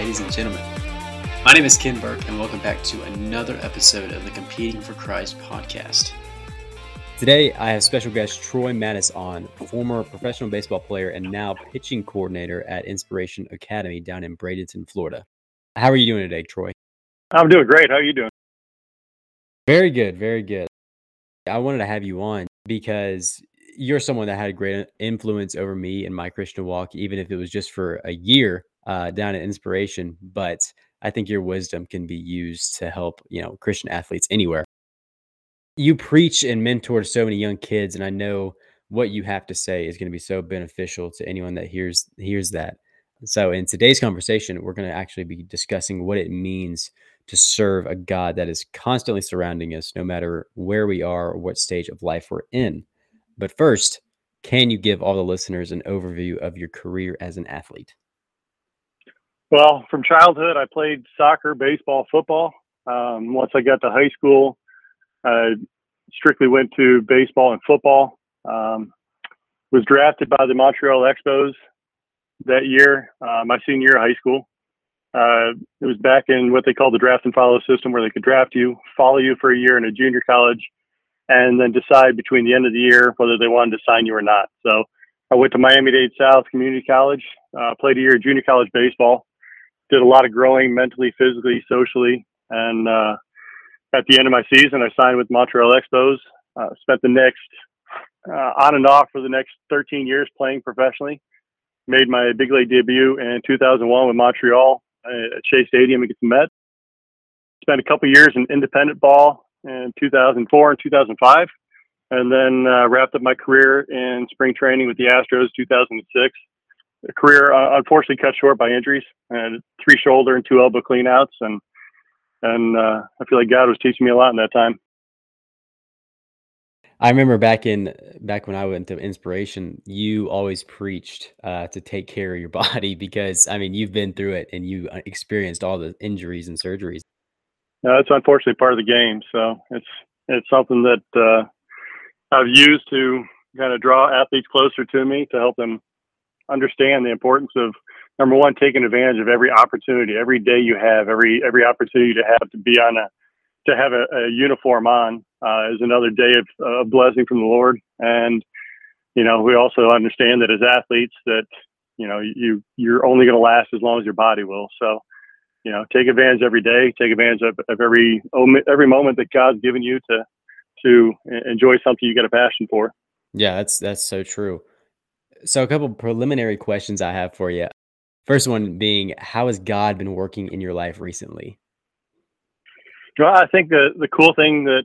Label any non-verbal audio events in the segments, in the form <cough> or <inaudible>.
ladies and gentlemen. My name is Ken Burke, and welcome back to another episode of the Competing for Christ podcast. Today, I have special guest Troy Mattes on, former professional baseball player and now pitching coordinator at Inspiration Academy down in Bradenton, Florida. How are you doing today, Troy? I'm doing great. How are you doing? Very good, very good. I wanted to have you on because you're someone that had a great influence over me in my Christian walk, even if it was just for a year uh, down at Inspiration. But I think your wisdom can be used to help, you know, Christian athletes anywhere you preach and mentor so many young kids, and I know what you have to say is going to be so beneficial to anyone that hears hears that. So, in today's conversation, we're going to actually be discussing what it means to serve a God that is constantly surrounding us, no matter where we are or what stage of life we're in. But first, can you give all the listeners an overview of your career as an athlete? Well, from childhood, I played soccer, baseball, football. Um, once I got to high school, I strictly went to baseball and football. Um, was drafted by the Montreal Expos that year, uh, my senior year of high school. Uh, it was back in what they call the draft and follow system, where they could draft you, follow you for a year in a junior college, and then decide between the end of the year whether they wanted to sign you or not. So I went to Miami Dade South Community College, uh, played a year of junior college baseball, did a lot of growing mentally, physically, socially, and uh, at the end of my season, I signed with Montreal Expos. Uh, spent the next uh, on and off for the next 13 years playing professionally. Made my big league debut in 2001 with Montreal at Shea Stadium against the Mets. Spent a couple years in independent ball in 2004 and 2005, and then uh, wrapped up my career in spring training with the Astros 2006. Career uh, unfortunately cut short by injuries and three shoulder and two elbow cleanouts and and uh, I feel like God was teaching me a lot in that time. I remember back in back when I went to inspiration, you always preached uh, to take care of your <laughs> body because I mean you've been through it and you uh, experienced all the injuries and surgeries. No, it's unfortunately part of the game. So it's it's something that uh, I've used to kind of draw athletes closer to me to help them understand the importance of number one, taking advantage of every opportunity, every day you have, every every opportunity to have to be on a to have a, a uniform on uh, is another day of uh, blessing from the Lord. And you know, we also understand that as athletes that you know you you're only going to last as long as your body will. So you know, take advantage every day, take advantage of, of every every moment that God's given you to to enjoy something you got a passion for. Yeah, that's that's so true. So a couple preliminary questions I have for you. First one being, how has God been working in your life recently? Well, I think the the cool thing that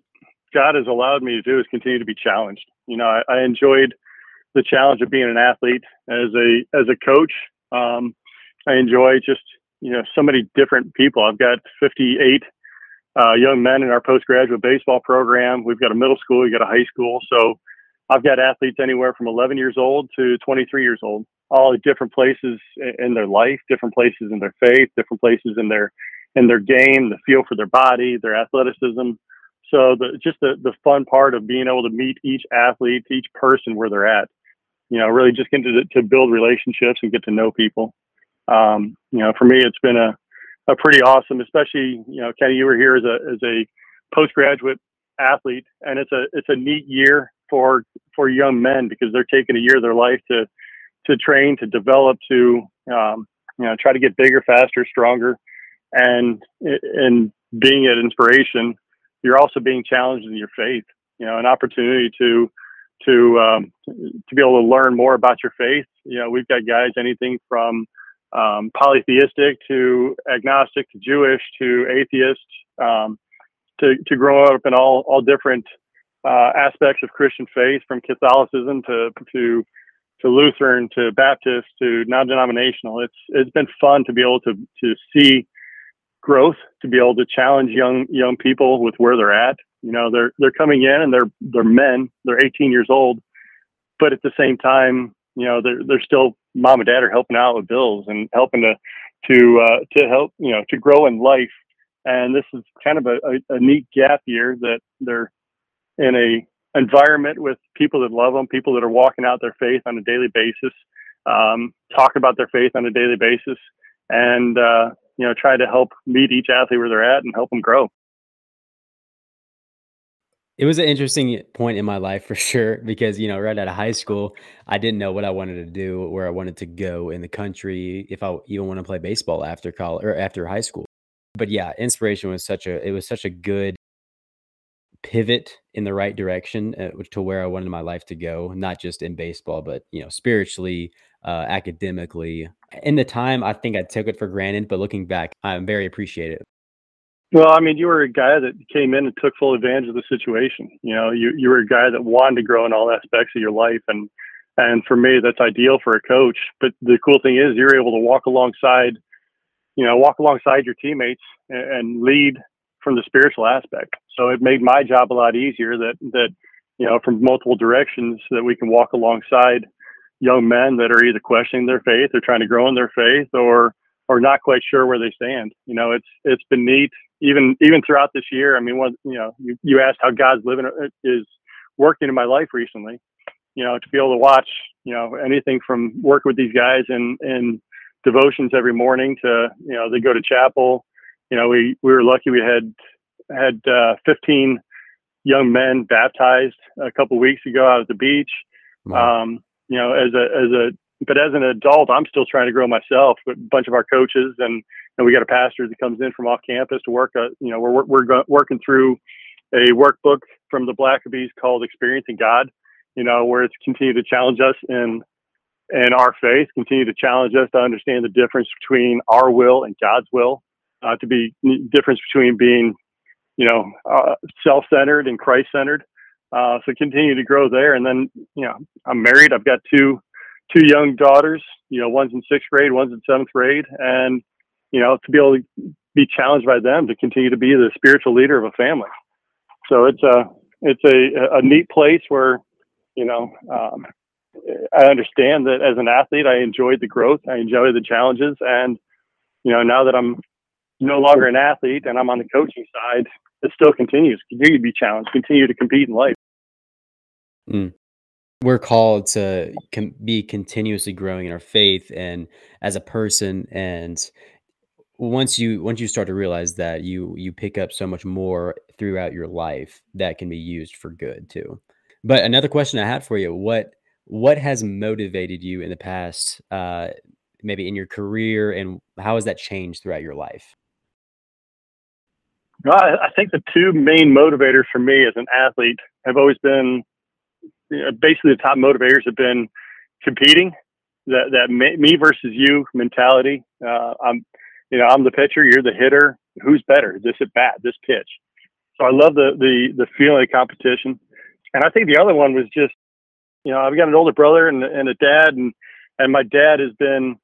God has allowed me to do is continue to be challenged. You know, I, I enjoyed the challenge of being an athlete as a as a coach. Um, I enjoy just you know so many different people. I've got 58 uh, young men in our postgraduate baseball program. We've got a middle school, we've got a high school. So I've got athletes anywhere from 11 years old to 23 years old all different places in their life, different places in their faith, different places in their in their game, the feel for their body, their athleticism. So the just the the fun part of being able to meet each athlete, each person where they're at. You know, really just getting to to build relationships and get to know people. Um, you know, for me, it's been a a pretty awesome, especially you know, Kenny, you were here as a as a postgraduate athlete, and it's a it's a neat year for for young men because they're taking a year of their life to to train, to develop, to um, you know try to get bigger, faster, stronger, and in being an inspiration, you're also being challenged in your faith. You know, an opportunity to to um, to be able to learn more about your faith. You know, we've got guys anything from um, polytheistic to agnostic to Jewish to atheist um, to to grow up in all all different uh, aspects of Christian faith, from Catholicism to to to Lutheran to Baptist to non-denominational. It's it's been fun to be able to to see growth, to be able to challenge young young people with where they're at. You know, they're they're coming in and they're they're men, they're 18 years old, but at the same time, you know, they're they're still mom and dad are helping out with bills and helping to to uh, to help you know to grow in life. And this is kind of a, a, a neat gap year that they're in a environment with people that love them, people that are walking out their faith on a daily basis, um, talk about their faith on a daily basis, and uh, you know, try to help meet each athlete where they're at and help them grow. It was an interesting point in my life for <laughs> sure because, you know, right out of high school, I didn't know what I wanted to do, where I wanted to go in the country, if I even want to play baseball after college or after high school. But yeah, inspiration was such a it was such a good pivot in the right direction uh, to where I wanted my life to go, not just in baseball, but you know, spiritually, uh, academically. In the time, I think I took it for granted, but looking back, I'm very appreciative. Well, I mean, you were a guy that came in and took full advantage of the situation. You know, you you were a guy that wanted to grow in all aspects of your life, and and for me, that's ideal for a coach. But the cool thing is, you're able to walk alongside, you know, walk alongside your teammates and, and lead from the spiritual aspect. So it made my job a lot easier. That that you know, from multiple directions, that we can walk alongside young men that are either questioning their faith or trying to grow in their faith, or or not quite sure where they stand. You know, it's it's been neat even even throughout this year. I mean, one you know, you, you asked how God's living uh, is working in my life recently. You know, to be able to watch, you know, anything from working with these guys and and devotions every morning to you know they go to chapel. You know, we we were lucky we had had uh, 15 young men baptized a couple weeks ago out at the beach. Wow. Um, you know, as a as a but as an adult, I'm still trying to grow myself. With a bunch of our coaches and and we got a pastor that comes in from off campus to work. Uh, you know, we're we're go- working through a workbook from the Blackabys called Experiencing God. You know, where it's continue to challenge us in in our faith, continue to challenge us to understand the difference between our will and God's will. Uh, to be difference between being, you know, uh, self-centered and Christ-centered. Uh, so continue to grow there, and then you know, I'm married. I've got two two young daughters. You know, one's in sixth grade, one's in seventh grade, and you know, to be able to be challenged by them to continue to be the spiritual leader of a family. So it's a it's a a neat place where, you know, um, I understand that as an athlete, I enjoyed the growth, I enjoy the challenges, and you know, now that I'm no longer an athlete and I'm on the coaching side, it still continues, continue to be challenged, continue to compete in life. Mm. We're called to com- be continuously growing in our faith and as a person and once you once you start to realize that you you pick up so much more throughout your life that can be used for good too. But another question i had for you what what has motivated you in the past uh maybe in your career and how has that changed throughout your life I, I think the two main motivators for me as an athlete have always been you know, basically the top motivators have been competing that that me versus you mentality uh, i'm you know, I'm the pitcher, you're the hitter. Who's better, this at bat, this pitch? So I love the the the feeling of competition. And I think the other one was just, you know, I've got an older brother and, and a dad, and and my dad has been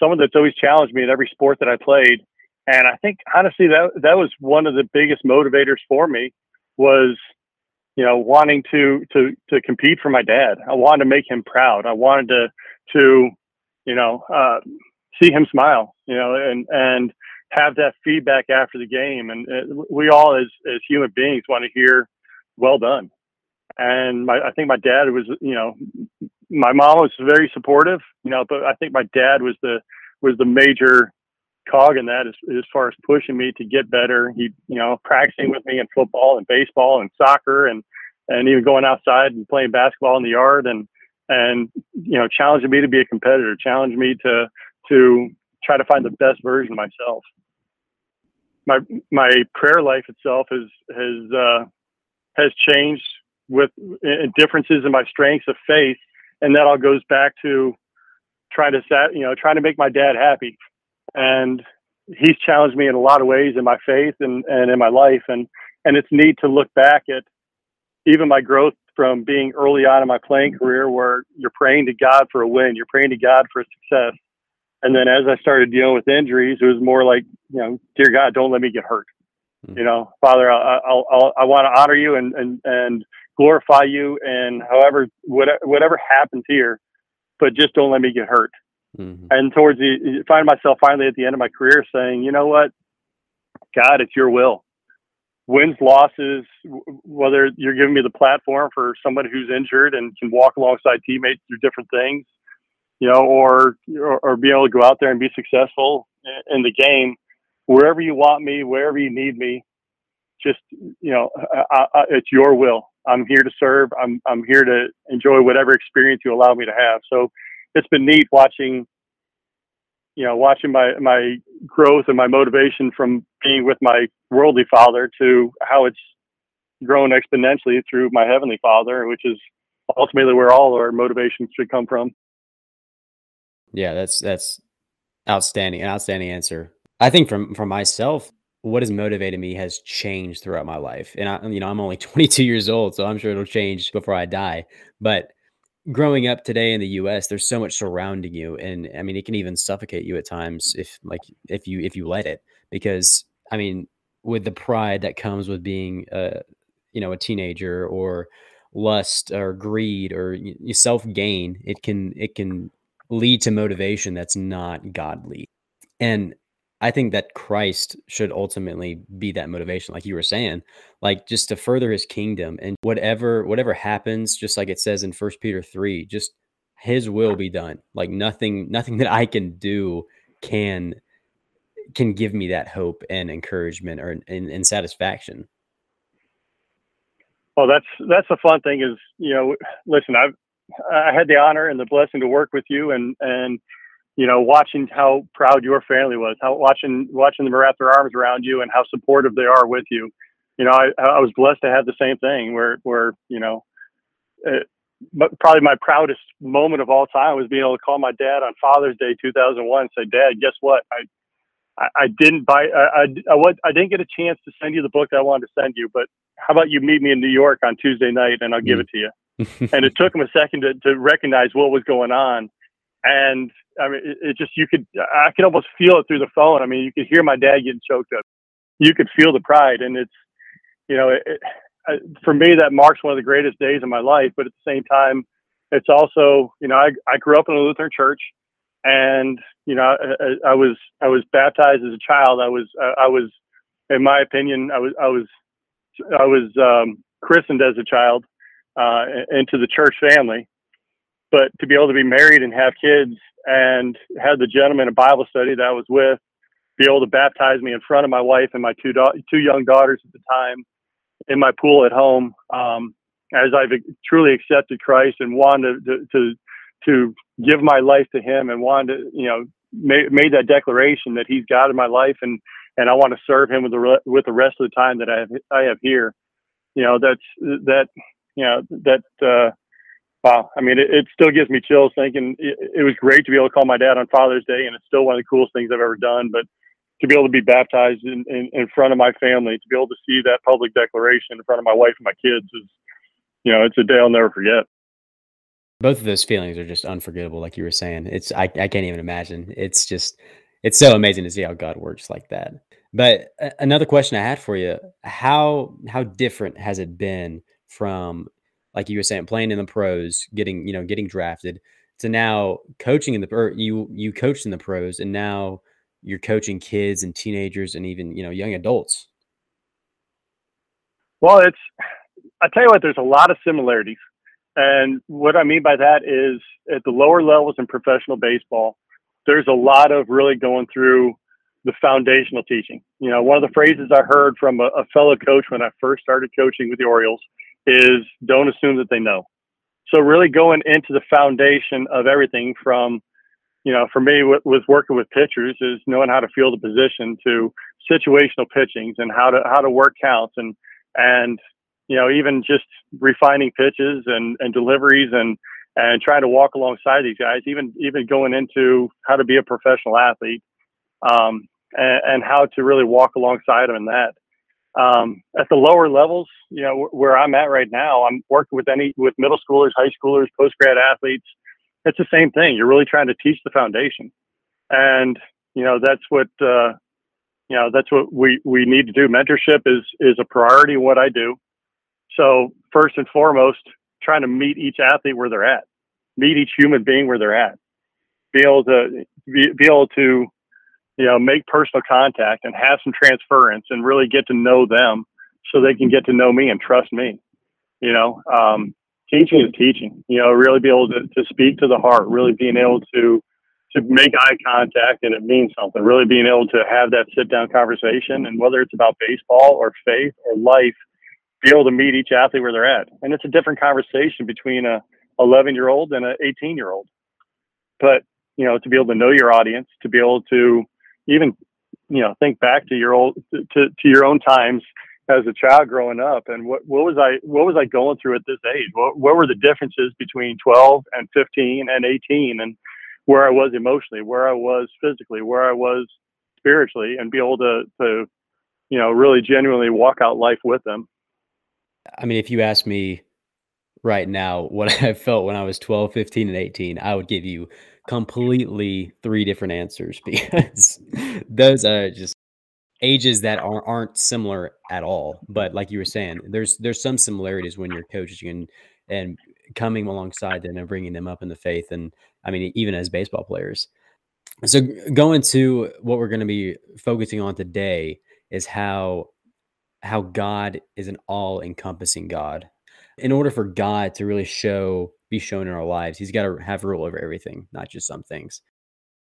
someone that's always challenged me in every sport that I played. And I think honestly that that was one of the biggest motivators for me was, you know, wanting to to to compete for my dad. I wanted to make him proud. I wanted to to, you know, uh, see him smile, you know, and and have that feedback after the game. And uh, we all, as as human beings, want to hear, "Well done." And my, I think my dad was, you know, my mom was very supportive, you know, but I think my dad was the was the major cog in that as, as far as pushing me to get better. He, you know, practicing with me in football and baseball and soccer and and even going outside and playing basketball in the yard and and you know challenging me to be a competitor, challenging me to to try to find the best version of myself. My my prayer life itself has has uh, has changed with differences in my strengths of faith, and that all goes back to trying to set you know trying to make my dad happy, and he's challenged me in a lot of ways in my faith and and in my life, and and it's neat to look back at even my growth from being early on in my playing career where you're praying to God for a win, you're praying to God for a success, and then as I started dealing with injuries, it was more like, you know, dear God, don't let me get hurt. Mm-hmm. You know, Father, I, I'll, I'll, i want to honor you and, and, and glorify you and however, whatever, whatever happens here, but just don't let me get hurt. Mm-hmm. And towards the, find myself finally at the end of my career saying, you know what, God, it's your will. Wins, losses, whether you're giving me the platform for somebody who's injured and can walk alongside teammates through different things, you know, or, or, or be able to go out there and be successful in the game. wherever you want me, wherever you need me, just you know, I, I, it's your will. I'm here to serve. I'm I'm here to enjoy whatever experience you allow me to have. So it's been neat watching, you know, watching my my growth and my motivation from being with my worldly father to how it's grown exponentially through my heavenly father, which is ultimately where all our motivation should come from. Yeah, that's that's outstanding, an outstanding answer. I think from from myself, what has motivated me has changed throughout my life. And I, you know, I'm only <laughs> 22 years old, so I'm sure it'll change before I die. But growing up today in the US, there's so much surrounding you. And I mean, it can even suffocate you at times if like if you if you let it. Because I mean, with the pride that comes with being a you know a teenager or lust or greed or self gain, it can it can lead to motivation that's not godly. And I think that Christ should ultimately be that motivation, like you were saying, like just to further his kingdom and whatever whatever happens, just like it says in First Peter three, just his will be done. Like nothing, nothing <laughs> that I can do can can give me that hope and encouragement or and, and satisfaction. Well, that's that's the fun thing is you know, listen, I've I had the honor and the blessing to work with you and and you know, watching how proud your family was, how watching watching them wrap their arms around you and how supportive they are with you. You know, I, I was blessed to have the same thing where where you know, it, but probably my proudest moment of all time was being able to call my dad on Father's Day 2001 and say, Dad, guess what? I I, I didn't buy I, I I I didn't get a chance to send you the book that I wanted to send you, but how about you meet me in New York on Tuesday night and I'll give mm. it to you. <laughs> and it took him a second to, to recognize what was going on and I mean, it, it, just you could I could almost feel it through the phone. I mean, you could hear my dad getting choked up. You could feel the pride, and it's you know, it, it, for me that marks one of the greatest days of my life. But at the same time, it's also you know I I grew up in a Lutheran church, and you know I, I was I was baptized as a child. I was I was in my opinion I was I was I was um, christened as a child uh, into the church family but to be able to be married and have kids and have the gentleman in Bible study that I was with be able to baptize me in front of my wife and my two da- two young daughters at the time in my pool at home um, as I've truly accepted Christ and wanted to, to to give my life to Him and wanted to you know made, made that declaration that He's God in my life and and I want to serve Him with the re- with the rest of the time that I have I have here. You know that's that you know that uh, wow, I mean, it, it, still gives me chills thinking it, it, was great to be able to call my dad on Father's Day, and it's still one of the coolest things I've ever done. But to be able to be baptized in, in, in front of my family, to be able to see that public declaration in front of my wife and my kids is, you know, it's a day I'll never forget. Both of those feelings are just unforgettable, like you were saying. It's I, I can't even imagine. It's just it's so amazing to see how God works like that. But uh, another question I had for you: how how different has it been from like you were saying, playing in the pros, getting you know getting drafted, to now coaching in the or you you coached in the pros, and now you're coaching kids and teenagers and even you know young adults. Well, it's I tell you what, there's a lot of similarities, and what I mean by that is at the lower levels in professional baseball, there's a lot of really going through the foundational teaching. You know, one of the phrases I heard from a, a fellow coach when I first started coaching with the Orioles is don't assume that they know. So really going into the foundation of everything from, you know, for me with, with working with pitchers is knowing how to feel the position to situational pitchings and how to how to work counts and and you know even just refining pitches and and deliveries and and trying to walk alongside these guys even even going into how to be a professional athlete um, and, and how to really walk alongside them in that um, at the lower levels, you know, where I'm at right now, I'm working with any with middle schoolers, high schoolers, post grad athletes. It's the same thing. You're really trying to teach the foundation, and you know that's what uh, you know that's what we we need to do. Mentorship is is a priority. What I do. So first and foremost, trying to meet each athlete where they're at, meet each human being where they're at, be able to be, be able to you know, make personal contact and have some transference and really get to know them so they can get to know me and trust me. You know, um, teaching is teaching, you know, really be able to, to speak to the heart, really being able to, to make eye contact and it means something. Really being able to have that sit down conversation, and whether it's about baseball or faith or life, be able to meet each athlete where they're at. And it's a different conversation between a 11 year old and an 18 year old. But you know, to be able to know your audience, to be able to even you know think back to your old to, to your own times as a child growing up and what, what was I what was I going through at this age? What, what were the differences between 12 and 15 and 18 and where I was emotionally, where I was physically, where I was spiritually and be able to to you know really genuinely walk out life with them. I mean, if you ask me right now what I felt when I was 12, 15 and 18, I would give you completely three different answers <laughs> because those are just ages that aren't, aren't similar at all. But like you were saying, there's there's some similarities when you're coaching and and coming alongside them and bringing them up in the faith. And I mean, even as baseball players. So going to what we're going to be focusing on today is how how God is an all-encompassing God. In order for God to really show be shown in our lives, he's got to have rule over everything, not just some things.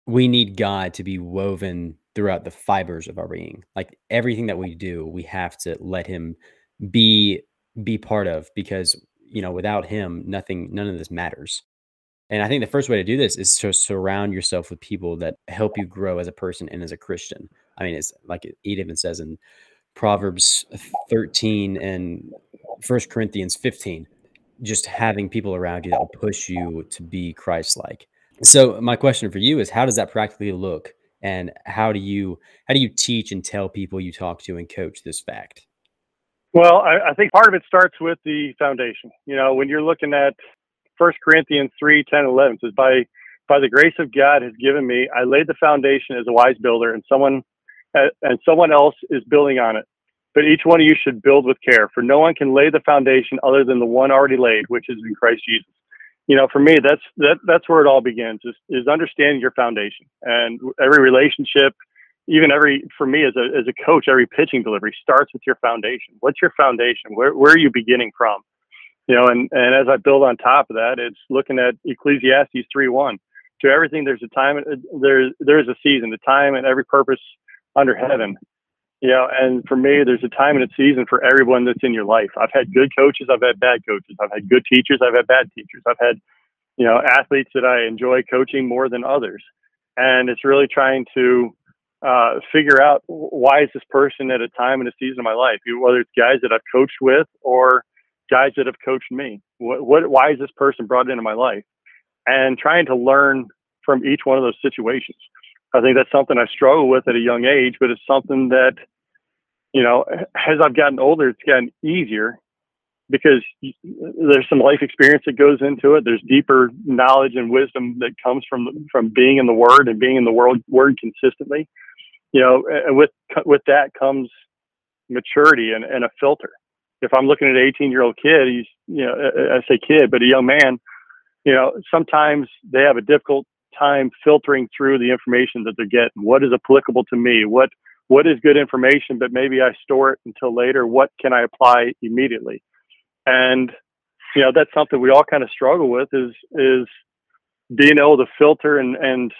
We need God to be woven throughout the fibers of our being. Like everything that we do, we have to let him be be part of because you know without him nothing none of this matters and i think the first way to do this is to surround yourself with people that help you grow as a person and as a christian i mean it's like it even says in proverbs 13 and first corinthians 15 just having people around you that will push you to be christ-like. So my question for you is how does that practically look? And how do you how do you teach and tell people you talk to and coach this fact? Well i, I think part of it starts with the foundation. You know when you're looking at First corinthians 3 10 11 says by by the grace of god has given me i laid the foundation as a wise builder and someone and someone else is building on it but each one of you should build with care for no one can lay the foundation other than the one already laid which is in christ jesus you know, for me, that's that that's where it all begins is is understanding your foundation and every relationship, even every for me as a as a coach, every pitching delivery starts with your foundation. What's your foundation? Where where are you beginning from? You know, and and as I build on top of that, it's looking at Ecclesiastes three one. To everything, there's a time. Uh, there's there's a season, a time, and every purpose under heaven. Know, and for me, there's a time and a season for everyone that's in your life. I've had good coaches, I've had bad coaches, I've had good teachers, I've had bad teachers, I've had, you know, athletes that I enjoy coaching more than others. And it's really trying to uh, figure out why is this person at a time and a season of my life, whether it's guys that I've coached with or guys that have coached me. What, what, why is this person brought into my life? And trying to learn from each one of those situations. I think that's something I struggle with at a young age, but it's something that, you know, as I've gotten older, it's gotten easier because there's some life experience that goes into it. There's deeper knowledge and wisdom that comes from from being in the Word and being in the world Word consistently. You know, and with with that comes maturity and, and a filter. If I'm looking at an 18 year old kid, he's you know I say kid, but a young man. You know, sometimes they have a difficult time filtering through the information that they're getting. What is applicable to me? What what is good information, but maybe I store it until later. What can I apply immediately? And you know, that's something we all kind of struggle with is is being able to filter and and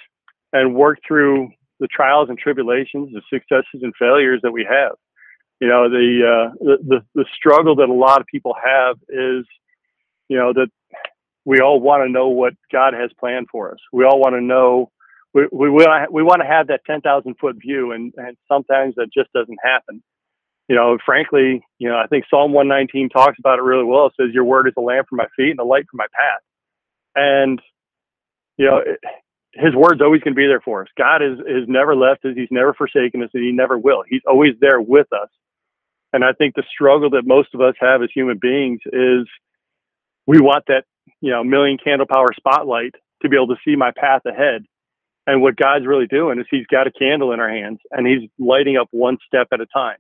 and work through the trials and tribulations, the successes and failures that we have. You know, the uh, the, the the struggle that a lot of people have is, you know, that we all want to know what God has planned for us. We all want to know we we we want to have that ten thousand foot view, and and sometimes that just doesn't happen. You know, frankly, you know, I think Psalm one nineteen talks about it really well. It says, "Your word is a lamp for my feet and a light for my path," and you know. It, his word's always going to be there for us. God is has never left us. He's never forsaken us, and He never will. He's always there with us. And I think the struggle that most of us have as human beings is we want that you know million candle power spotlight to be able to see my path ahead. And what God's really doing is He's got a candle in our hands and He's lighting up one step at a time.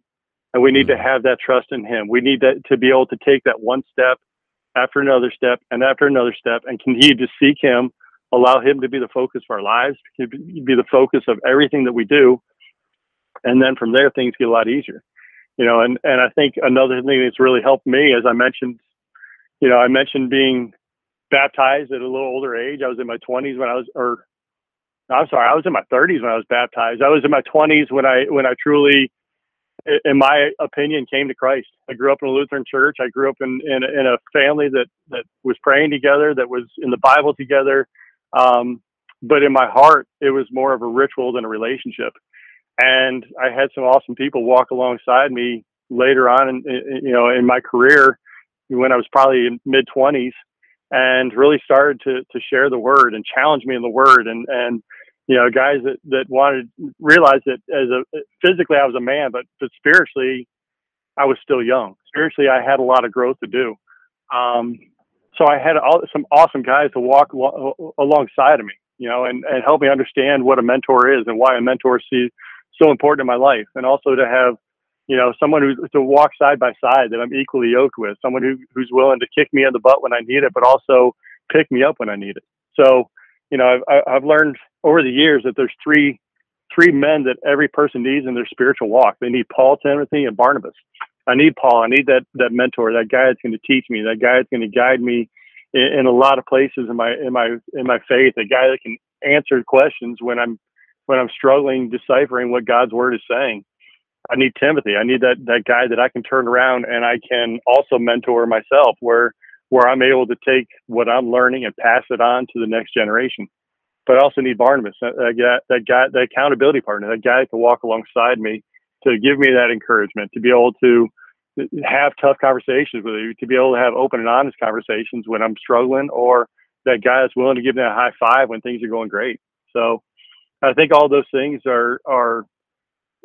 And we need to mm-hmm. have that trust in Him. We need that to be able to take that one step after another step and after another step and continue to seek Him, allow Him to be the focus of our lives, be the focus of everything that we do. And then from there, things get a lot easier. You know, and, and I think another thing that's really helped me, as I mentioned, you know, I mentioned being baptized at a little older age. I was in my 20s when I was, or I'm sorry, I was in my 30s when I was baptized. I was in my 20s when I when I truly, in my opinion, came to Christ. I grew up in a Lutheran church. I grew up in in, in a family that that was praying together, that was in the Bible together. Um, but in my heart, it was more of a ritual than a relationship. And I had some awesome people walk alongside me later on, in, in you know, in my career when I was probably in mid 20s, and really started to to share the word and challenge me in the word. And and you know guys that that wanted realized that as a physically I was a man but but spiritually I was still young. Spiritually I had a lot of growth to do. Um, so I had all, some awesome guys to walk lo- alongside of me you know and and help me understand what a mentor is and why a mentor is so important in my life. And also to have you know, someone who's to walk side by side that I'm equally yoked with, someone who, who's willing to kick me in the butt when I need it, but also pick me up when I need it. So, you know, I've, I've learned over the years that there's three, three men that every person needs in their spiritual walk. They need Paul, Timothy, and Barnabas. I need Paul. I need that, that mentor, that guy that's going to teach me, that guy that's going to guide me in, in a lot of places in my, in my, in my faith, a guy that can answer questions when I'm, when I'm struggling deciphering what God's word is saying I need Timothy. I need that that guy that I can turn around and I can also mentor myself where where I'm able to take what I'm learning and pass it on to the next generation. But I also need Barnabas, that, that guy, that guy, the accountability partner, that guy to walk alongside me to give me that encouragement, to be able to have tough conversations with you, to be able to have open and honest conversations when I'm struggling, or that guy that's willing to give me a high five when things are going great. So I think all those things are are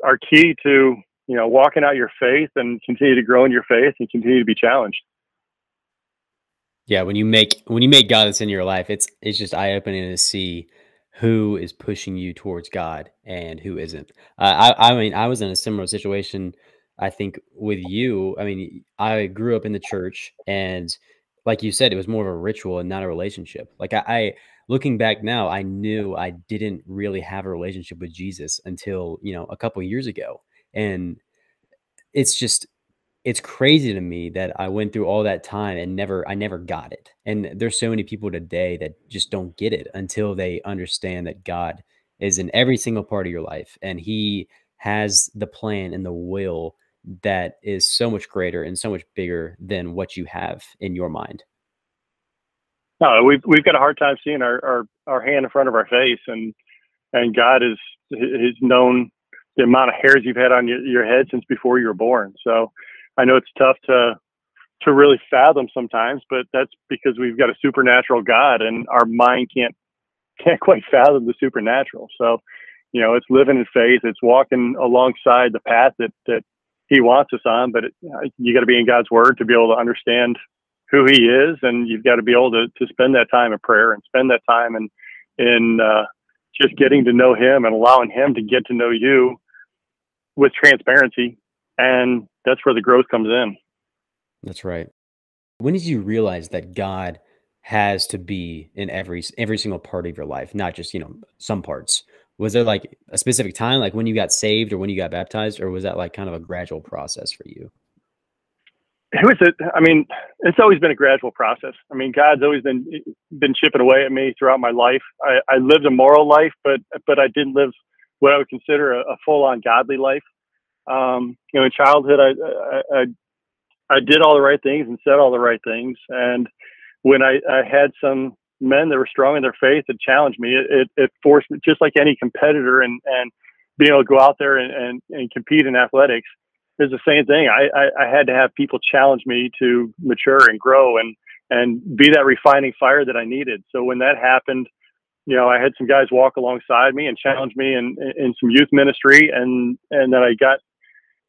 are key to you know walking out your faith and continue to grow in your faith and continue to be challenged. Yeah, when you make when you make God that's in your life, it's it's just eye opening to see who is pushing you towards God and who isn't. Uh, I I mean, I was in a similar situation. I think with you. I mean, I grew up in the church, and like you said, it was more of a ritual and not a relationship. Like I, I looking back now, I knew I didn't really have a relationship with Jesus until, you know, a couple years ago. And it's just it's crazy to me that I went through all that time and never I never got it. And there's so many people today that just don't get it until they understand that God is in every single part of your life and he has the plan and the will that is so much greater and so much bigger than what you have in your mind. No, we've we've got a hard time seeing our, our, our hand in front of our face, and and God is has known the amount of hairs you've had on your, your head since before you were born. So I know it's tough to to really fathom sometimes, but that's because we've got a supernatural God, and our mind can't can't quite fathom the supernatural. So you know, it's living in faith, it's walking alongside the path that that He wants us on, but it, you got to be in God's Word to be able to understand who he is, and you've got to be able to to spend that time in prayer and spend that time in in uh, just getting to know him and allowing him to get to know you with transparency, and that's where the growth comes in. That's right. When did you realize that God has to be in every every single part of your life, not just you know some parts? Was there like a specific time, like when you got saved or when you got baptized, or was that like kind of a gradual process for you? It was a, I mean, it's always been a gradual process. I mean, God's always been been chipping away at me throughout my life. I, I lived a moral life, but but I didn't live what I would consider a, a full on godly life. Um, you know, in childhood, I, I I did all the right things and said all the right things, and when I, I had some men that were strong in their faith that challenged me, it, it, it forced me, just like any competitor and and being able to go out there and, and, and compete in athletics is the same thing. I, I, I had to have people challenge me to mature and grow and and be that refining fire that I needed. So when that happened, you know, I had some guys walk alongside me and challenge me in, in some youth ministry. And, and then I got,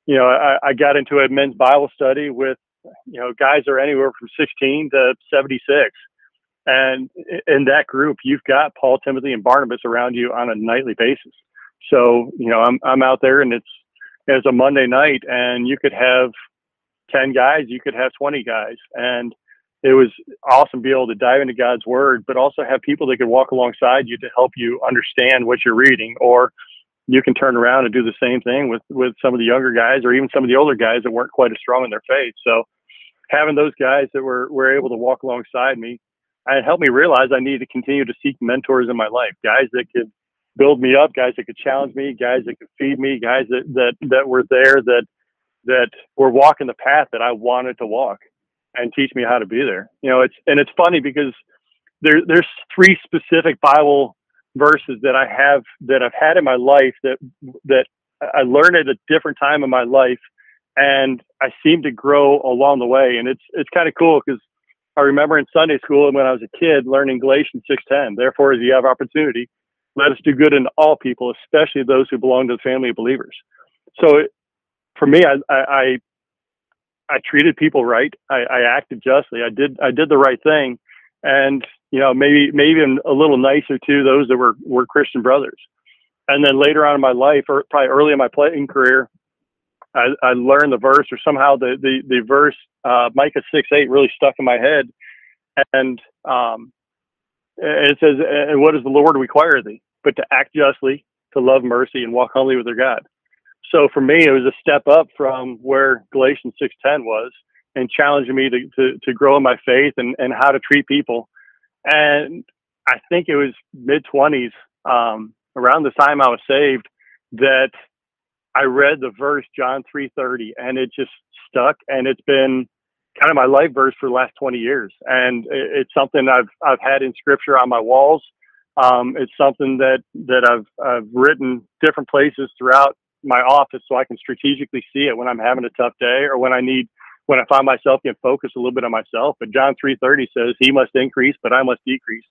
you know, I, I got into a men's Bible study with, you know, guys are anywhere from 16 to 76. And in that group, you've got Paul, Timothy, and Barnabas around you on a nightly basis. So, you know, I'm, I'm out there and it's, as a Monday night, and you could have ten guys, you could have twenty guys, and it was awesome to be able to dive into God's Word, but also have people that could walk alongside you to help you understand what you're reading, or you can turn around and do the same thing with with some of the younger guys, or even some of the older guys that weren't quite as strong in their faith. So having those guys that were were able to walk alongside me, it helped me realize I need to continue to seek mentors in my life, guys that could build me up, guys that could challenge me, guys that could feed me, guys that that that were there that that were walking the path that I wanted to walk and teach me how to be there. You know, it's and it's funny because there there's three specific Bible verses that I have that I've had in my life that that I learned at a different time in my life and I seem to grow along the way and it's it's kind of cool because I remember in Sunday school and when I was a kid learning Galatians 6:10 therefore as you have opportunity let us do good in all people especially those who belong to the family of believers. So for me I, I I treated people right. I, I acted justly. I did I did the right thing. And you know maybe maybe even a little nicer to those that were were Christian brothers. And then later on in my life, or probably early in my playing career, I, I learned the verse, or somehow the the, the verse uh, Micah six eight really stuck in my head, and um, it says, "And what does the Lord require of thee? But to act justly, to love mercy, and walk humbly with their God." So for me, it was a step up from where Galatians six ten was, and challenging me to, to, to grow in my faith and, and how to treat people. And I think it was mid 20s, um, around the time I was saved, that I read the verse John 3:30, and it just stuck, and it's been kind of my life verse for the last 20 years. And it's something I've I've had in Scripture on my walls. Um, it's something that that I've I've written different places throughout my office so I can strategically see it when I'm having a tough day or when I need when I find myself getting focused a little bit on myself. But John 3:30 says, "He must increase, but I must decrease."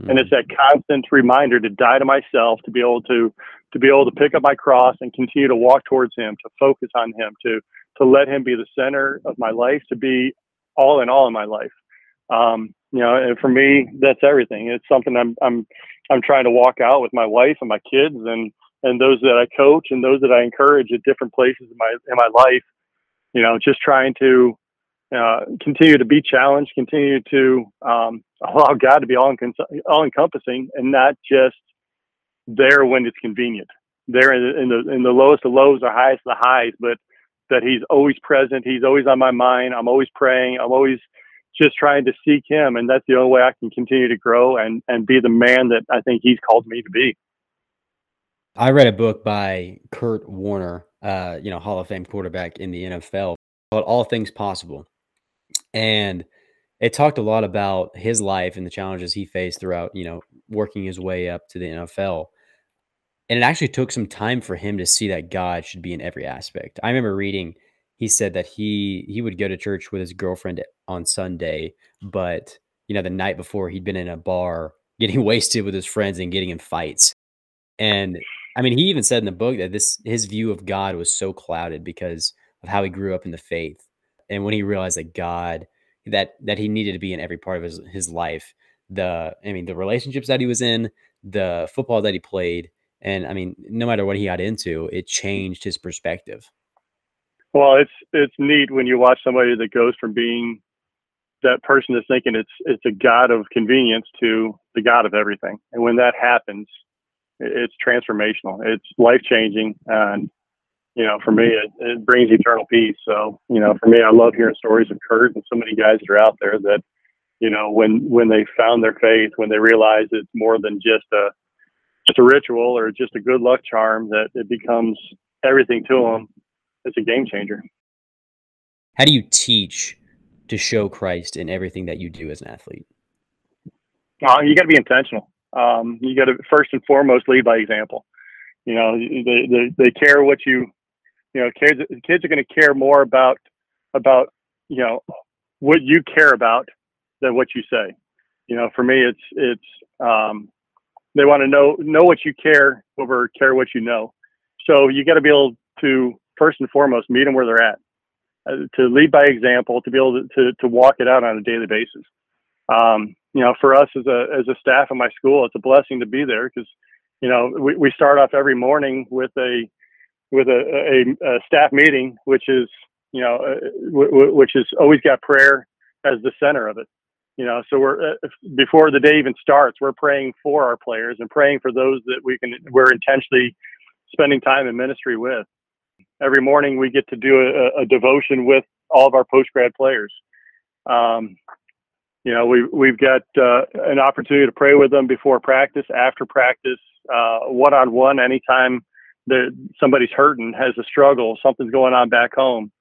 Mm-hmm. And it's that constant reminder to die to myself, to be able to to be able to pick up my cross and continue to walk towards Him, to focus on Him, to to let Him be the center of my life, to be all in all in my life. Um, you know, and for me, that's everything. It's something I'm I'm I'm trying to walk out with my wife and my kids and and those that I coach and those that I encourage at different places in my in my life you know, just trying to uh, continue to be challenged, continue to um, <laughs> allow God to be all, all encompassing and not just there when it's convenient. There in the, in the in the lowest of lows or highest of the highs, but that He's always present. He's always on my mind. I'm always praying. I'm always just trying to seek Him, and that's the only way I can continue to grow and and be the man that I think He's called me to be. I read a book by Kurt Warner uh, you know, Hall of Fame quarterback in the NFL called All Things Possible. And it talked a lot about his life and the challenges he faced throughout, you know, working his way up to the NFL. And it actually took some time for him to see that God should be in every aspect. I remember reading he said that he he would go to church with his girlfriend on Sunday, but you know, the night before he'd been in a bar getting <laughs> wasted with his friends and getting in fights. And I mean, he even said in the book that this his view of God was so clouded because of how he grew up in the faith, and when he realized that God that that he needed to be in every part of his his life, the I mean the relationships that he was in, the football that he played, and I mean no matter what he got into, it mm. changed his perspective. Well, it's it's neat when you watch somebody that goes from being that person that's thinking it's it's a god of convenience to the god of everything, and when that happens, it's transformational. It's life changing, and you know, for me, it, it brings eternal peace. So, you know, for me, I love hearing stories of Kurt and so many guys that are out there that, you know, when when they found their faith, when they realize it's more than just a just a ritual or just a good luck charm, that it becomes everything to them. It's a game changer. How do you teach to show Christ in everything that you do as an athlete? Uh, you got to be intentional. Um, you got to first and foremost lead by example. You know, they, they, they care what you, you know, kids, kids are going to care more about, about, you know, what you care about than what you say. You know, for me, it's, it's, um, they want to know, know what you care over care what you know. So you got to be able to, first and foremost, meet them where they're at, uh, to lead by example, to be able to, to, to walk it out on a daily basis. Um, you know, for us as a as a staff in my school, it's a blessing to be there because, you know, we, we start off every morning with a with a, a, a staff meeting, which is you know, uh, w- w- which has always got prayer as the center of it. You know, so we're uh, before the day even starts, we're praying for our players and praying for those that we can we're intentionally spending time in ministry with. Every morning we get to do a, a devotion with all of our post grad players. Um, You know, we we've got uh, an opportunity to pray with them before practice, after practice, one on one, anytime that somebody's hurting, has a struggle, something's going on back home.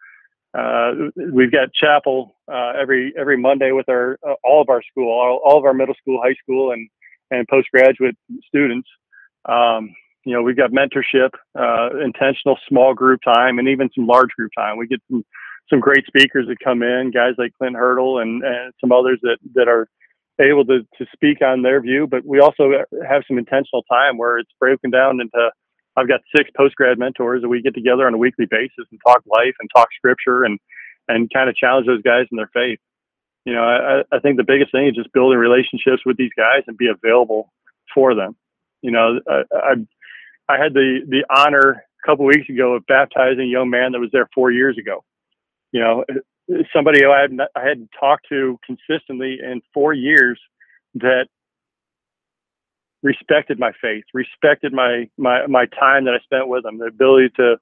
Uh, we've got chapel uh, every every Monday with our uh, all of our school, all, all, of our middle school, high school, and and postgraduate students. Um, you know, we've got mentorship, uh, intentional small group time, and even some large group time. We get some some great speakers that come in, guys like Clint Hurdle and, and some others that that are able to to speak on their view. But we also have some intentional time where it's broken down into I've got six post grad mentors that we get together on a weekly basis and talk life and talk scripture and and kind of challenge those guys in their faith. You know, I, I think the biggest thing is just building relationships with these guys and be available for them. You know, I I, I had the the honor a couple weeks ago of baptizing a young man that was there four years ago. You know, somebody I had I hadn't talked to consistently in four years that respected my faith, respected my my my time that I spent with him, the ability to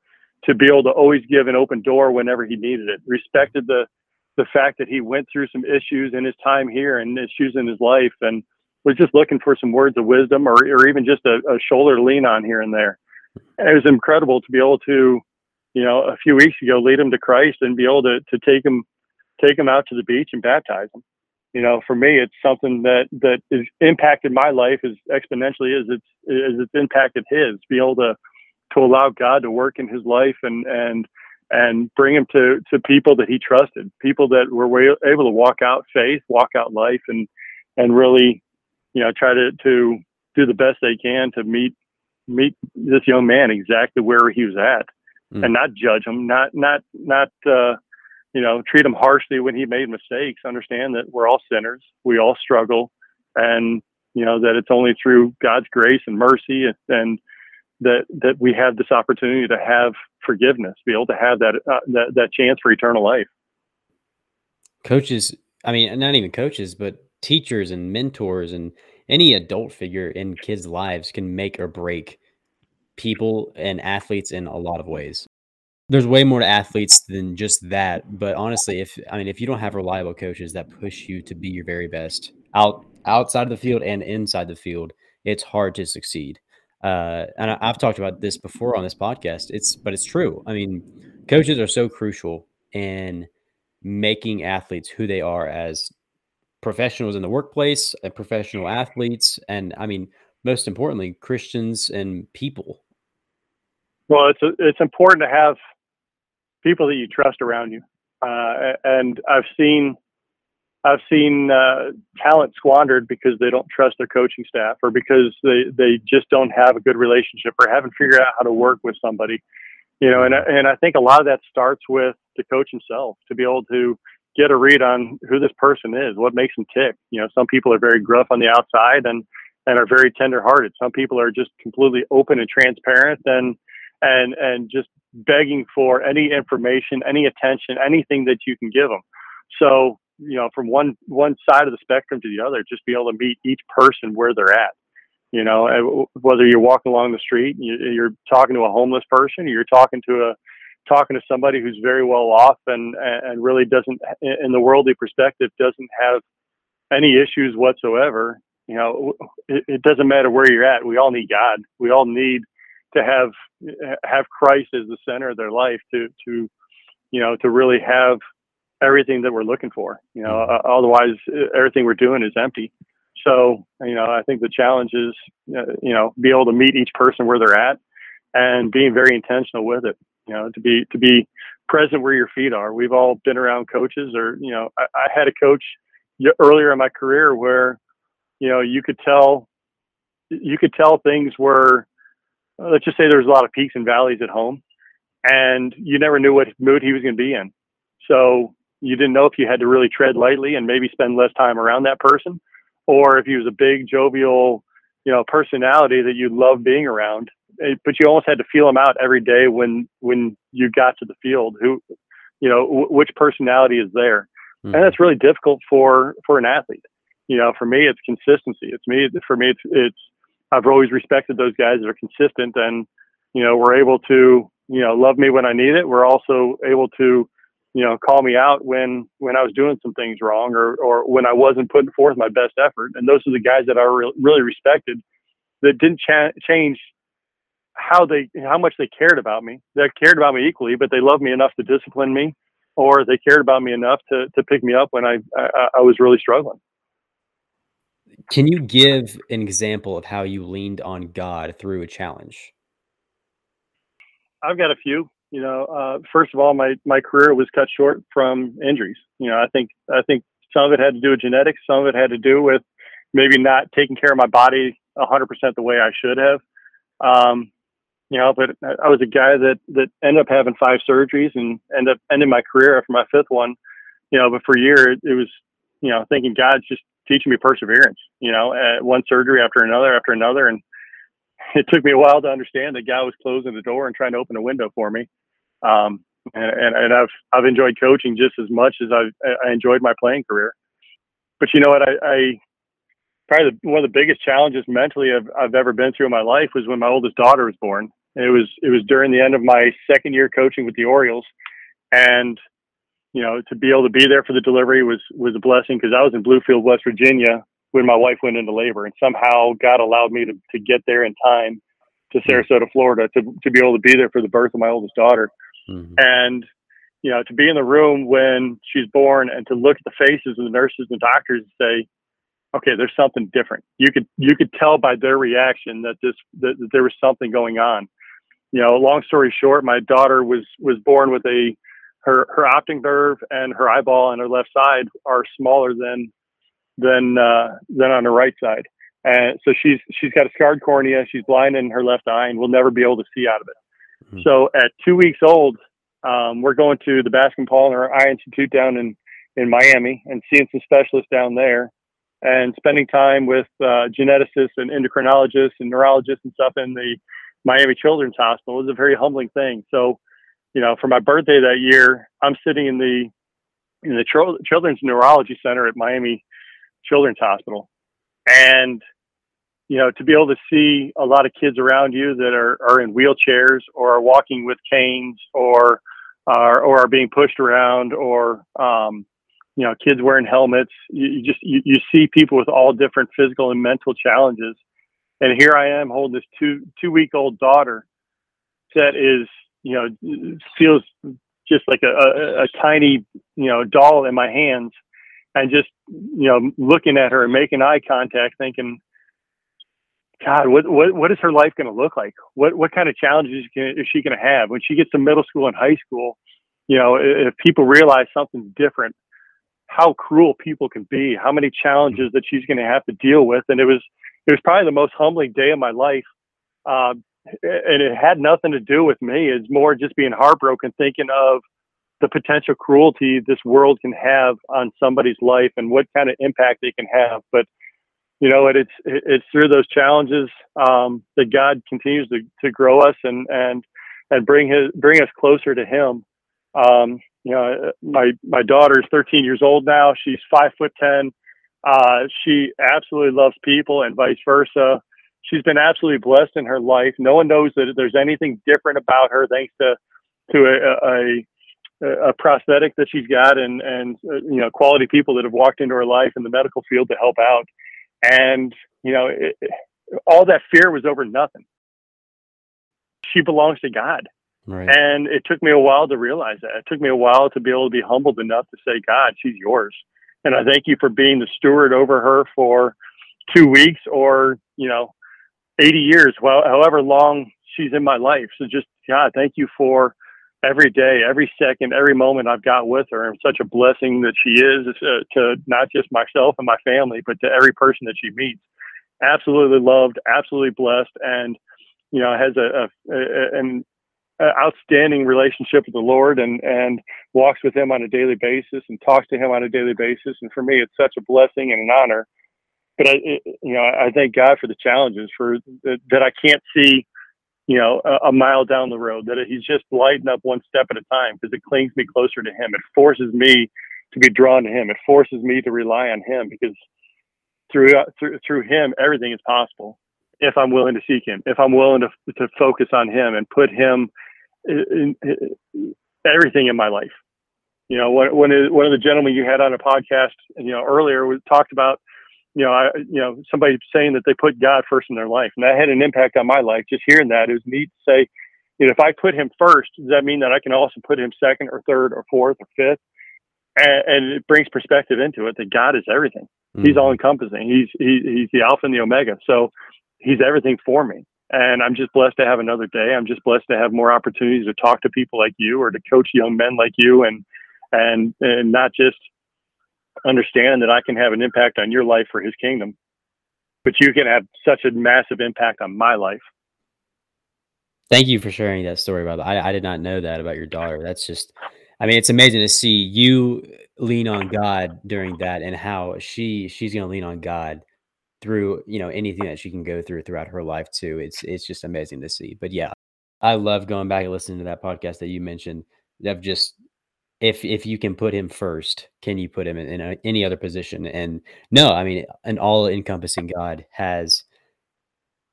to be able to always give an open door whenever he needed it, respected the the fact that he went through some issues in his time here and issues in his life and was just looking for some words of wisdom or, or even just a, a shoulder to lean on here and there. And it was incredible to be able to, you know, a few weeks ago lead him to Christ and be able to to take him take him out to the beach and baptize him you know, for me, it's something that that has impacted my life as exponentially as it's as it's impacted his. Be able to to allow God to work in his life and and and bring him to to people that he trusted, people that were able to walk out faith, walk out life, and and really, you know, try to to do the best they can to meet meet this young man exactly where he was at, mm. and not judge him, not not not. uh you know, treat him harshly when he made mistakes. Understand that we're all sinners, we all struggle, and you know that it's only through God's grace and mercy and, and that that we have this opportunity to have forgiveness, be able to have that uh, that that chance for eternal life. Coaches, I mean, not even coaches, but teachers and mentors and any adult figure in kids' lives can make or break people and athletes in a lot of ways there's way more to athletes than just that. But honestly, if I mean, if you don't have reliable coaches that push you to be your very best out outside of the field and inside the field, it's hard to succeed. Uh, and I, have talked about this before on this podcast. It's but it's true. I mean, coaches are so crucial in making athletes who they are as professionals in the workplace, and professional athletes, and I mean, most importantly, Christians and people. Well, it's it's important to have people that you trust around you. Uh, and I've seen I've seen uh, talent squandered because they don't trust their coaching staff or because they, they just don't have a good relationship or haven't figured out how to work with somebody. You know, and and I think a lot of that starts with the coach himself to be able to get a read on who this person is, what makes them tick. You know, some people are very gruff on the outside and and are very tender-hearted. Some people are just completely open and transparent and and and just begging for any information, any attention, anything that you can give them. So, you know, from one one side of the spectrum to the other, just be able to meet each person where they're at. You know, whether you're walking along the street, you're talking to a homeless person, you're talking to a talking to somebody who's very well off and and really doesn't, in the worldly perspective, doesn't have any issues whatsoever. You know, it, it doesn't matter where you're at. We all need God. We all need to have have Christ as the center of their life to to you know to really have everything that we're looking for. You know, mm-hmm. uh, otherwise everything we're doing is empty. So you know, I think the challenge is uh, you know be able to meet each person where they're at and being very intentional with it. You know, to be to be present where your feet are. We've all been around coaches, or you know, I, I had a coach earlier in my career where you know you could tell you could tell things were let's just say there was a lot of peaks and valleys at home, and you never knew what mood he was going to be in. So you didn't know if you had to really tread lightly and maybe spend less time around that person, or if he was a big jovial, you know, personality that you love being around. Eh, but you almost had to feel him out every day when when you got to the field. Who, you know, w- which personality is there, mm-hmm. and that's really difficult for for an athlete. You know, for me, it's consistency. It's me. For me, it's it's I've always respected those guys that are consistent and, you know, we're able to, you know, love me when I need it. We're also able to you know, call me out when when I was doing some things wrong or or when I wasn't putting forth my best effort. And those are the guys that I re- really respected that didn't cha- change how they how much they cared about me. They cared about me equally, but they loved me enough to discipline me, or they cared about me enough to to pick me up when I I, I was really struggling. Can you give an example of how you leaned on God through a challenge? I've got a few. You know, uh, first of all, my my career was cut short from injuries. You know, I think I think some of it had to do with genetics. Some of it had to do with maybe not taking care of my body 100% the way I should have. Um, you know, but I was a guy that that ended up having five surgeries and ended up ending my career after my fifth one. You know, but for a year it, it was, you know, thinking God's just teaching me perseverance. You know, uh, one surgery after another after another, and it took me a while to understand that guy was closing the door and trying to open a window for me. Um, and, and, and I've I've enjoyed coaching just as much as I've I enjoyed my playing career. But you know what? I, I probably the, one of the biggest challenges mentally I've, I've ever been through in my life was when my oldest daughter was born. It was it was during the end of my second year coaching with the Orioles, and you know to be able to be there for the delivery was was a blessing because I was in Bluefield, West Virginia when my wife went into labor, and somehow God allowed me to to get there in time to hmm. Sarasota, Florida, to to be able to be there for the birth of my oldest daughter, mm-hmm. and you know to be in the room when she's born and to look at the faces of the nurses and doctors and say okay, there's something different. You could you could tell by their reaction that this that, that there was something going on. You know, long story short, my daughter was was born with a her her optic nerve and her eyeball on her left side are smaller than than uh, than on her right side, and so she's she's got a scarred cornea. She's blind in her left eye and will never be able to see out of it. Mm-hmm. So at two weeks old, um, we're going to the Bascom Palmer Eye Institute down in in Miami and seeing some specialists down there and spending time with uh, geneticists and endocrinologists and neurologists and stuff in the Miami Children's Hospital was a very humbling thing. So, you know, for my birthday that year, I'm sitting in the in the Children's Neurology Center at Miami Children's Hospital, and you know, to be able to see a lot of kids around you that are, are in wheelchairs or are walking with canes or are, or are being pushed around or um, you know, kids wearing helmets. You, you just you, you see people with all different physical and mental challenges. And here I am holding this two two week old daughter that is, you know, feels just like a, a, a tiny, you know, doll in my hands, and just you know looking at her and making eye contact, thinking, God, what what what is her life going to look like? What what kind of challenges is she going to have when she gets to middle school and high school? You know, if people realize something's different, how cruel people can be, how many challenges that she's going to have to deal with. And it was, it was probably the most humbling day of my life. Uh, and it had nothing to do with me. It's more just being heartbroken, thinking of the potential cruelty this world can have on somebody's life and what kind of impact they can have. But you know, it, it's it's through those challenges um, that God continues to, to grow us and and and bring his bring us closer to Him. Um, you know, my my daughter is 13 years old now. She's five foot ten. Uh, she absolutely loves people, and vice versa. She's been absolutely blessed in her life. No one knows that there's anything different about her, thanks to to a, a, a prosthetic that she's got, and and uh, you know, quality people that have walked into her life in the medical field to help out. And you know, it, all that fear was over nothing. She belongs to God Right. And it took me a while to realize that. It took me a while to be able to be humbled enough to say, God, she's yours. And I thank you for being the steward over her for two weeks or, you know, 80 years, well, however long she's in my life. So just, God, thank you for every day, every second, every moment I've got with her. And such a blessing that she is uh, to not just myself and my family, but to every person that she meets. Absolutely loved, absolutely blessed. And, you know, has a, a, a an outstanding relationship with the Lord and and walks with Him on a daily basis and talks to Him on a daily basis. And for me, it's such a blessing and an honor. But I, eh, eh, you know, I thank God for the challenges for that I can't see, you know, a, a mile down the road. That He's just lighting up one step at a time because it clings me closer to Him. It forces me to be drawn to Him. It forces me to rely on Him because through uh, through through Him, everything is possible if I'm willing to seek him, if I'm willing to to focus on him and put him eh, in, in, in everything in my life. You know, when one of the gentlemen you had on a podcast, you know, earlier was talked about, you know, I, you know, somebody saying that they put God first in their life, and that had an impact on my life. Just hearing that, it was neat to say, you know, if I put Him first, does that mean that I can also put Him second or third or fourth or fifth? And, and it brings perspective into it that God is everything. Mm-hmm. He's all encompassing. He's he, he's the Alpha and the Omega. So He's everything for me. And I'm just blessed to have another day. I'm just blessed to have more opportunities to talk to people like you or to coach young men like you and and and not just understand that I can have an impact on your life for his kingdom, but you can have such a massive impact on my life. Thank you for sharing that story that. I, I did not know that about your daughter. That's just I mean, it's amazing to see you lean on God during that and how she she's gonna lean on God through you know anything that she can go through throughout her life too. It's it's just amazing to see. But yeah, I love going back and listening to that podcast that you mentioned. Of just if if you can put him first, can you put him in, in a, any other position? And no, I mean, an all encompassing God has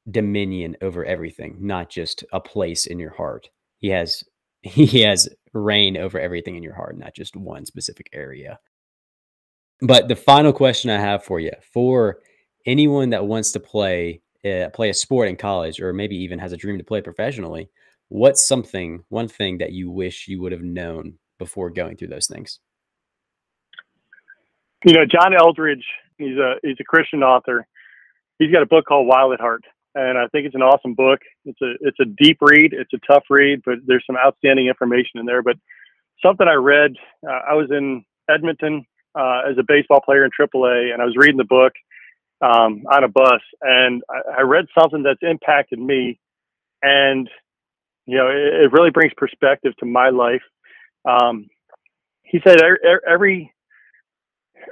dominion over everything, not just a place in your heart. He has <laughs> he has reign over everything in your heart, not just one specific area. But the final question I have for you for anyone that wants to play uh, play a sport in college or maybe even has a dream to play professionally what's something one thing that you wish you would have known before going through those things? You know john Eldredge, he's a he's a christian author. He's got a book called wild at heart and i think it's an awesome book. It's a it's a deep read it's a tough read but there's some outstanding information in there. But something i read uh, i was in edmonton uh, as a baseball player in aaa and i was reading the book um, on a bus, and I, I, read something that's impacted me, and you know, it, it really brings perspective to my life. Um, he said every,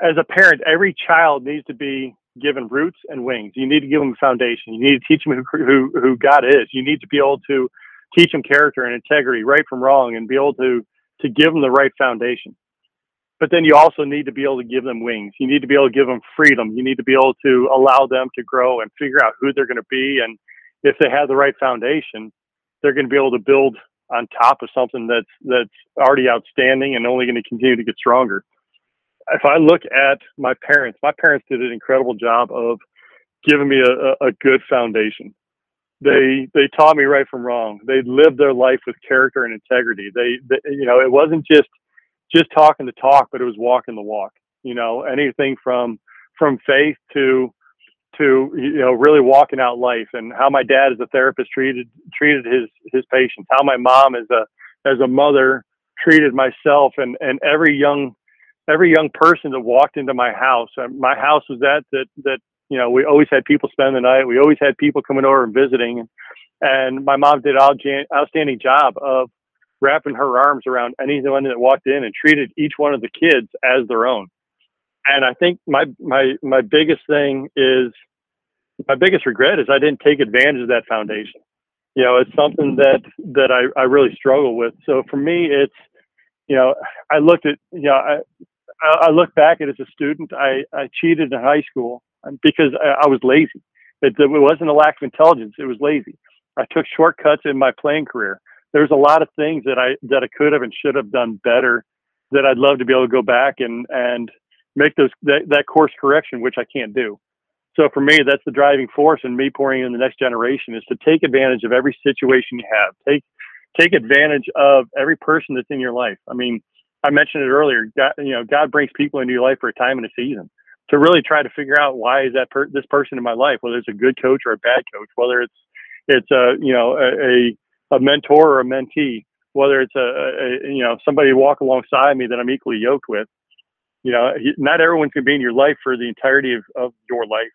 as a parent, every child needs to be given roots and wings. You need to give them a foundation. You need to teach them who, who, who God is. You need to be able to teach them character and integrity, right from wrong, and be able to to give them the right foundation but then you also need to be able to give them wings. You need to be able to give them freedom. You need to be able to allow them to grow and figure out who they're going to be. And if they have the right foundation, they're going to be able to build on top of something that's that's already outstanding and only going to continue to get stronger. If I look at my parents, my parents did an incredible job of giving me a, a good foundation. They they taught me right from wrong. They lived their life with character and integrity. They, they you know it wasn't just just talking the talk, but it was walking the walk. You know, anything from from faith to to you know really walking out life, and how my dad as a therapist treated treated his his patients, how my mom as a as a mother treated myself, and and every young every young person that walked into my house. My house was that that that you know we always had people spend the night. We always had people coming over and visiting, and my mom did an outstanding job of wrapping her arms around anyone that walked in and treated each one of the kids as their own. And I think my my my biggest thing is my biggest regret is I didn't take advantage of that foundation. You know, it's something that that I, I really struggle with. So for me, it's you know I looked at you know I I look back at as a student I I cheated in high school because I, I was lazy. It, it wasn't a lack of intelligence; it was lazy. I took shortcuts in my playing career there's a lot of things that I that I could have and should have done better that I'd love to be able to go back and and make those that, that course correction, which I can't do. So for me, that's the driving force in me pouring in the next generation is to take advantage of every situation you have. Take take advantage of every person that's in your life. I mean, I mentioned it earlier. God, you know, God brings people into your life for a time and a season to really try to figure out why is that per- this person in my life, whether it's a good coach or a bad coach, whether it's it's a you know a, a mentor or a mentee, whether it's a, a you know somebody walk alongside me that I'm equally yoked with. You know, not everyone's going to be in your life for the entirety of, of your life.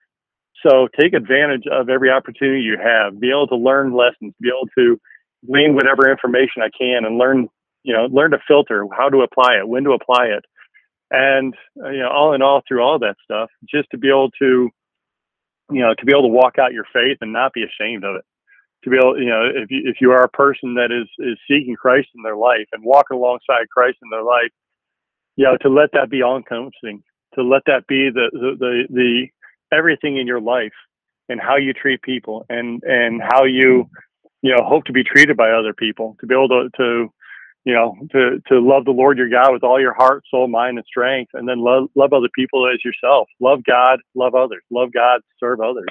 So take advantage of every opportunity you have. Be able to learn lessons. Be able to glean whatever information I can and learn. You know, learn to filter how to apply it, when to apply it, and uh, you know, all in all, through all that stuff, just to be able to, you know, to be able to walk out your faith and not be ashamed of it to be able, you know, if you if you are a person that is is seeking Christ in their life and walking alongside Christ in their life, know, to let that be all encompassing, to let that be the, the the the everything in your life and how you treat people and and how you you know hope to be treated by other people to be able to to you know, to, to love the Lord your God with all your heart, soul, mind, and strength, and then love, love other people as yourself. Love God, love others. Love God, serve others.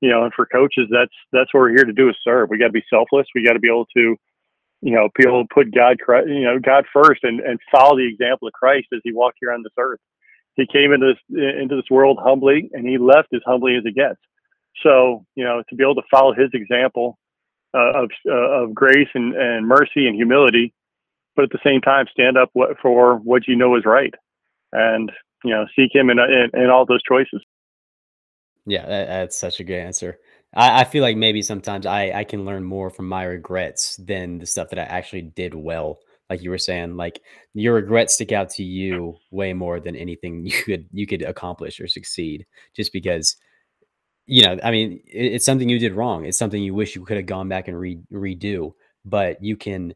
You know, and for coaches, that's that's what we're here to do is serve. We got to be selfless. We got to be able to, you know, to put God, you know, God first, and and follow the example of Christ as He walked here on this earth. He came into this into this world humbly, and He left as humbly as He gets. So, you know, to be able to follow His example uh, of uh, of grace and, and mercy and humility but at the same time stand up for what you know is right and you know seek him in, in, in all those choices yeah that, that's such a good answer I, I, feel like maybe sometimes I, I can learn more from my regrets than the stuff that i actually did well like you were saying like your regrets stick out to you way more than anything <laughs> you could you could accomplish or succeed just because you know i mean it, it's something you did wrong it's something you wish you could have gone back and re- redo but you can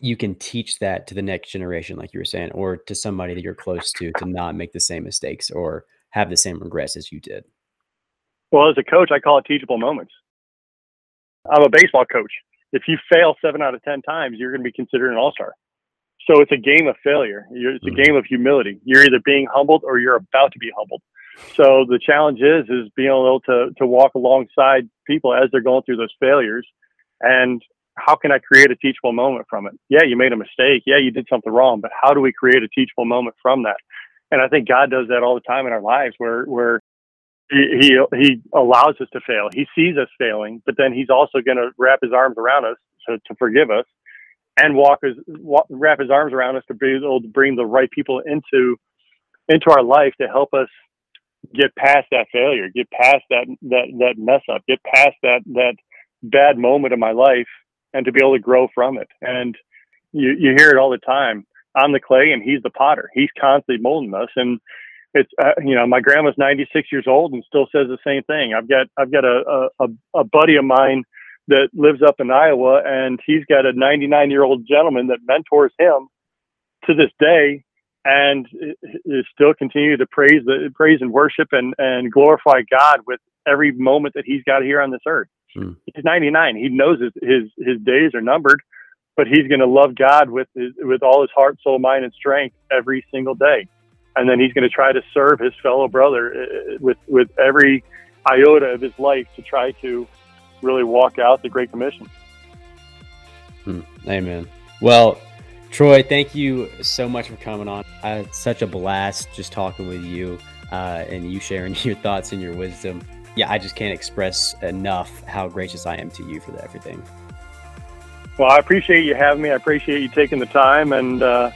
you can teach that to the next generation, like you were saying, or to somebody that you're close to, to not make the same mistakes or have the same regrets as you did? Well, as a coach, I call it teachable moments. I'm a baseball coach. If you fail seven out of 10 times, you're going to be considered an all star. So it's a game of failure. It's a mm-hmm. game of humility. You're either being humbled or you're about to be humbled. So the challenge is is being able to to walk alongside people as they're going through those failures and how can I create a teachable moment from it? Yeah, you made a mistake. Yeah, you did something wrong, but how do we create a teachable moment from that? And I think God does that all the time in our lives where, where he, he, allows us to fail. He sees us failing, but then he's also going to wrap his arms around us to, to forgive us and walk his, wrap his arms around us to be able to bring the right people into, into our life to help us get past that failure, get past that, that, that mess up, get past that, that bad moment in my life and to be able to grow from it. And you, you hear it all the time. I'm the clay and he's the potter. He's constantly molding us. And it's, uh, you know, my grandma's 96 years old and still says the same thing. I've got, I've got a, a, a buddy of mine that lives up in Iowa and he's got a 99 year old gentleman that mentors him to this day and is still continue to praise the praise and worship and, and glorify God with every moment that he's got here on this earth. Hmm. He's 99. He knows his, his, his days are numbered, but he's going to love God with his, with all his heart, soul, mind, and strength every single day. And then he's going to try to serve his fellow brother uh, with, with every iota of his life to try to really walk out the Great Commission. Hmm. Amen. Well, Troy, thank you so much for coming on. Such a blast just talking with you uh, and you sharing <laughs> your thoughts and your wisdom yeah, I just can't express enough how gracious I am to you for everything. Well, I appreciate you having me. I appreciate you taking the time, and uh,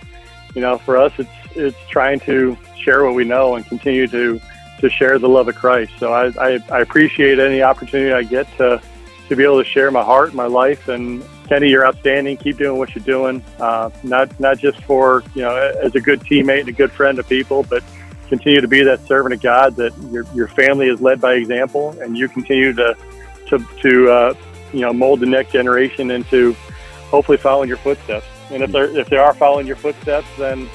you know, for us, it's it's trying to share what we know and continue to to share the love of Christ. So I, I, I appreciate any opportunity I get to to be able to share my heart, and my life, and Kenny, you're outstanding. Keep doing what you're doing. Uh, not not just for you know as a good teammate and a good friend to people, but continue to be that servant of God, that your, your family is led by example, and you continue to to, to uh, you know mold the next generation into hopefully following your footsteps. And if they're if they are following your footsteps, then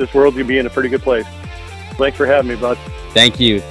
this world's gonna be in a pretty good place. Thanks for having me, bud. Thank you.